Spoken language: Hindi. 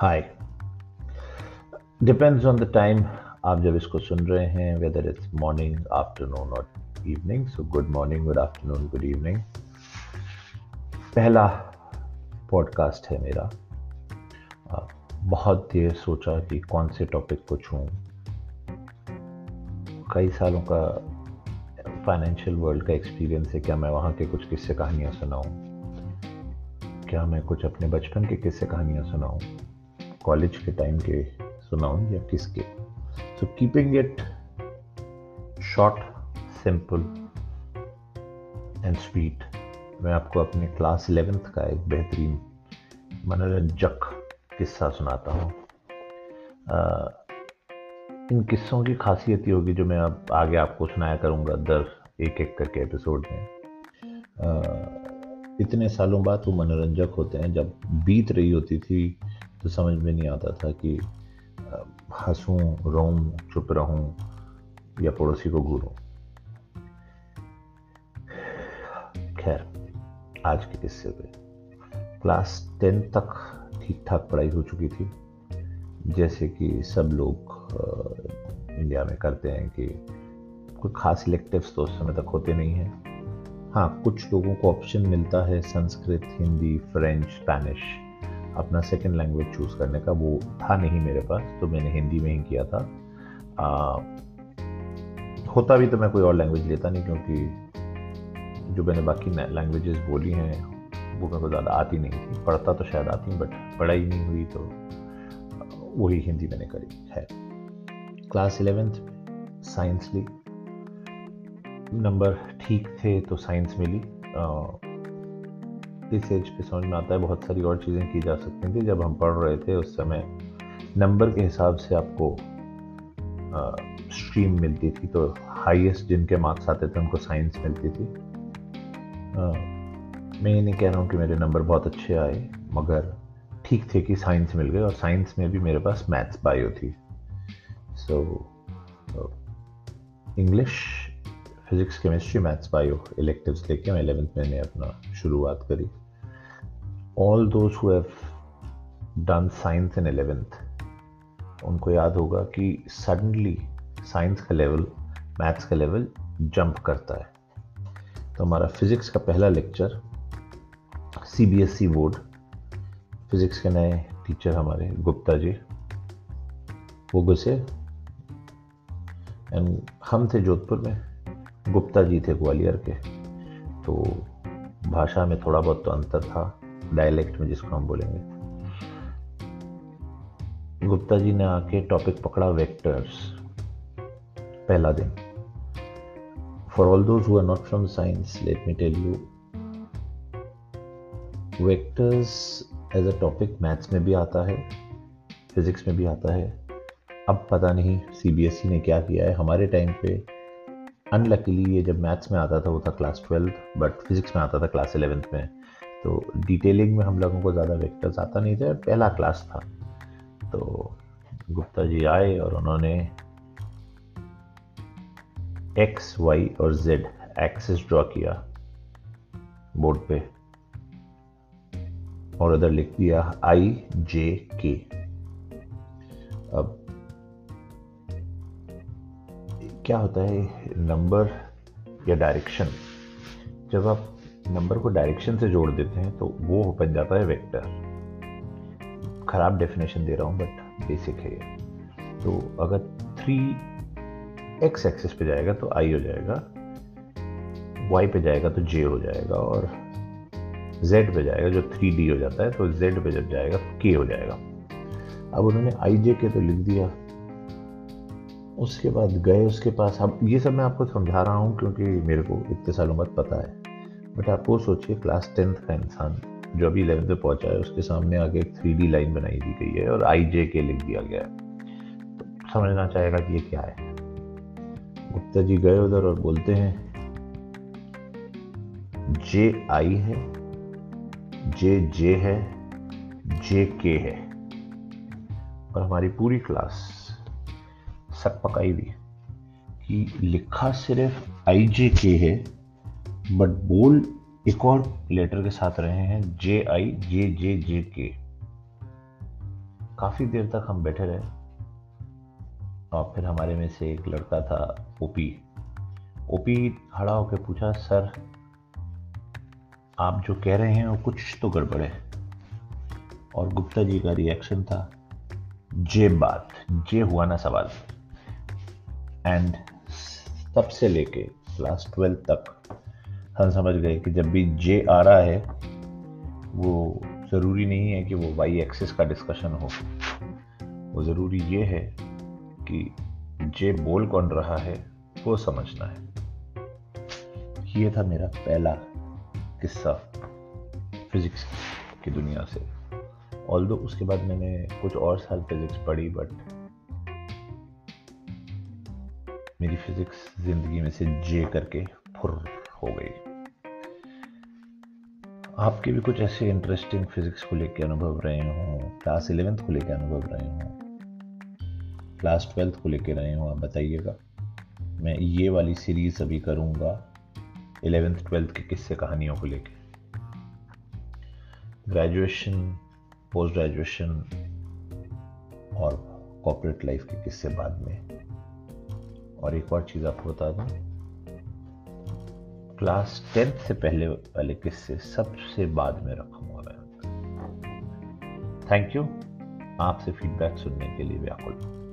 Hi depends on the time आप जब इसको सुन रहे हैं वेदर इट्स मॉर्निंग आफ्टरनून और evening so good morning good afternoon good evening पहला पॉडकास्ट है मेरा। बहुत देर सोचा कि कौन से टॉपिक को छूँ। कई सालों का फाइनेंशियल वर्ल्ड का एक्सपीरियंस है, क्या मैं वहाँ के कुछ किस्से कहानियाँ सुनाऊँ? क्या मैं कुछ अपने बचपन के किस्से कहानियाँ सुनाऊँ? कॉलेज के टाइम के सुनाऊँ या किसके? So keeping it short simple and sweet मैं आपको अपने क्लास इलेवेंथ का एक बेहतरीन मनोरंजक किस्सा सुनाता हूँ। इन किस्सों की खासियत ये होगी जो मैं अब आगे आपको सुनाया करूँगा दर एक एक करके एपिसोड में। आ, इतने सालों बाद वो मनोरंजक होते हैं। जब बीत रही होती थी तो समझ में नहीं आता था कि हंसूं, रोऊं, चुप रहूँ या पड़ोसी को घूरूं। खैर, आज के किस्से पे। क्लास टेन तक ठीक ठाक पढ़ाई हो चुकी थी। जैसे कि सब लोग इंडिया में करते हैं कि कोई खास इलेक्टिव्स तो उस समय तक होते नहीं हैं। हाँ कुछ लोगों को ऑप्शन मिलता है संस्कृत, हिंदी फ्रेंच स्पेनिश अपना सेकेंड लैंग्वेज चूज़ करने का वो था नहीं मेरे पास तो मैंने हिंदी में ही किया था। आ, होता भी तो मैं कोई और लैंग्वेज लेता नहीं क्योंकि जो मैंने बाकी लैंग्वेजेस बोली हैं वो मेरे को ज़्यादा आती नहीं थी। पढ़ता तो शायद आती बट पढ़ाई नहीं हुई तो वही हिंदी मैंने करी है। क्लास इलेवेंथ साइंस ली। नंबर ठीक थे तो साइंस मिली। इस एज पे समझ में आता है बहुत सारी और चीज़ें की जा सकती थी जब हम पढ़ रहे थे उस समय नंबर के हिसाब से आपको स्ट्रीम मिलती थी तो हाईएस्ट जिनके मार्क्स आते थे उनको साइंस मिलती थी। आ, मैं ये नहीं कह रहा हूँ कि मेरे नंबर बहुत अच्छे आए मगर ठीक थे कि साइंस मिल गए और साइंस में भी मेरे पास मैथ्स बायो थी। So English physics chemistry maths bio electives लेके मैं एलेवेंथ मैंने अपना शुरुआत करी। All those who have done science in eleventh उनको याद होगा कि सडनली साइंस का लेवल मैथ्स का लेवल जंप करता है। तो हमारा फिज़िक्स का पहला lecture C B S CBSE board physics के नए टीचर हमारे, गुप्ता जी, वो घुसे। एंड हम थे जोधपुर में, गुप्ता जी थे ग्वालियर के। तो भाषा में थोड़ा बहुत तो अंतर था। डायलेक्ट में जिसको हम बोलेंगे। गुप्ता जी ने आके टॉपिक पकड़ा वेक्टर्स पहला दिन। For all those who are not from science let me tell you vectors as a topic maths में भी आता है फिजिक्स में भी आता है। अब पता नहीं सीबीएसई e ने क्या किया है हमारे टाइम पे। अनलकीली ये जब मैथ्स में आता था वो था क्लास ट्वेल्थ बट फिजिक्स में आता था क्लास इलेवेंथ में। तो डिटेलिंग में हम लोगों को ज़्यादा वेक्टर्स आता नहीं था, पहला क्लास था। तो गुप्ता जी आए और उन्होंने एक्स वाई और जेड एक्सिस ड्रॉ किया बोर्ड पे और उधर लिख दिया आई जे के अब क्या होता है नंबर या डायरेक्शन जब आप नंबर को डायरेक्शन से जोड़ देते हैं तो वो बन जाता है वेक्टर। खराब डेफिनेशन दे रहा हूँ बट बेसिक है ये। तो अगर थ्री एक्स एक्सिस पे जाएगा तो आई हो जाएगा वाई पे जाएगा तो जे हो जाएगा, और जेड पे जाएगा, जो थ्री डी हो जाता है तो जेड पे जब जाएगा तो के हो जाएगा। अब उन्होंने आई जे के तो लिख दिया। उसके बाद गए उसके पास। अब ये सब मैं आपको समझा रहा हूँ, क्योंकि मेरे को इतने सालों बाद पता है। बट आप वो सोचिए क्लास टेंथ का इंसान जो अभी इलेवेंथ में पहुँचा है, उसके सामने आगे एक थ्री डी लाइन बनाई दी गई है और आई जे के लिख दिया गया है। तो समझना चाहेगा कि ये क्या है। गुप्ता जी गए उधर और बोलते हैं जे आई है जे जे है जे के है। और हमारी पूरी क्लास सक पकाई हुई कि लिखा सिर्फ़ आई जे के है बट बोल्ड एक और लेटर के साथ रहे हैं जे आई जे जे जे के काफ़ी देर तक हम बैठे रहे। और फिर हमारे में से एक लड़का था ओपी ओपी खड़ा होकर पूछा, सर, आप जो कह रहे हैं वो कुछ तो गड़बड़ है। और गुप्ता जी का रिएक्शन था, जे बात, जे हुआ ना सवाल। एंड तब से लेके क्लास ट्वेल्थ तक हम समझ गए कि जब भी जे आ रहा है, वो ज़रूरी नहीं है कि वो वाई एक्सिस का डिस्कशन हो। वो ज़रूरी ये है कि जे बोल कौन रहा है, वो समझना है। ये था मेरा पहला किस्सा फिजिक्स की दुनिया से। ऑल दो उसके बाद मैंने कुछ और साल फिजिक्स पढ़ी बट मेरी फिजिक्स ज़िंदगी में से जे करके फुर हो गई। आपके भी कुछ ऐसे इंटरेस्टिंग फिजिक्स को लेकर अनुभव रहे हों क्लास इलेवेंथ को लेकर अनुभव रहे हों क्लास ट्वेल्थ को लेकर रहे हों, आप बताइएगा। मैं ये वाली सीरीज़ अभी करूँगा इलेवेंथ ट्वेल्थ के किस्से कहानियों को लेकर ग्रेजुएशन पोस्ट ग्रेजुएशन और कॉर्पोरेट लाइफ के किस्से बाद में। और एक और चीज़ आपको बता दूँ क्लास टेंथ से पहले वाले किस्से सबसे बाद में रखूँगा मैं। थैंक यू आपसे फीडबैक सुनने के लिए व्याकुल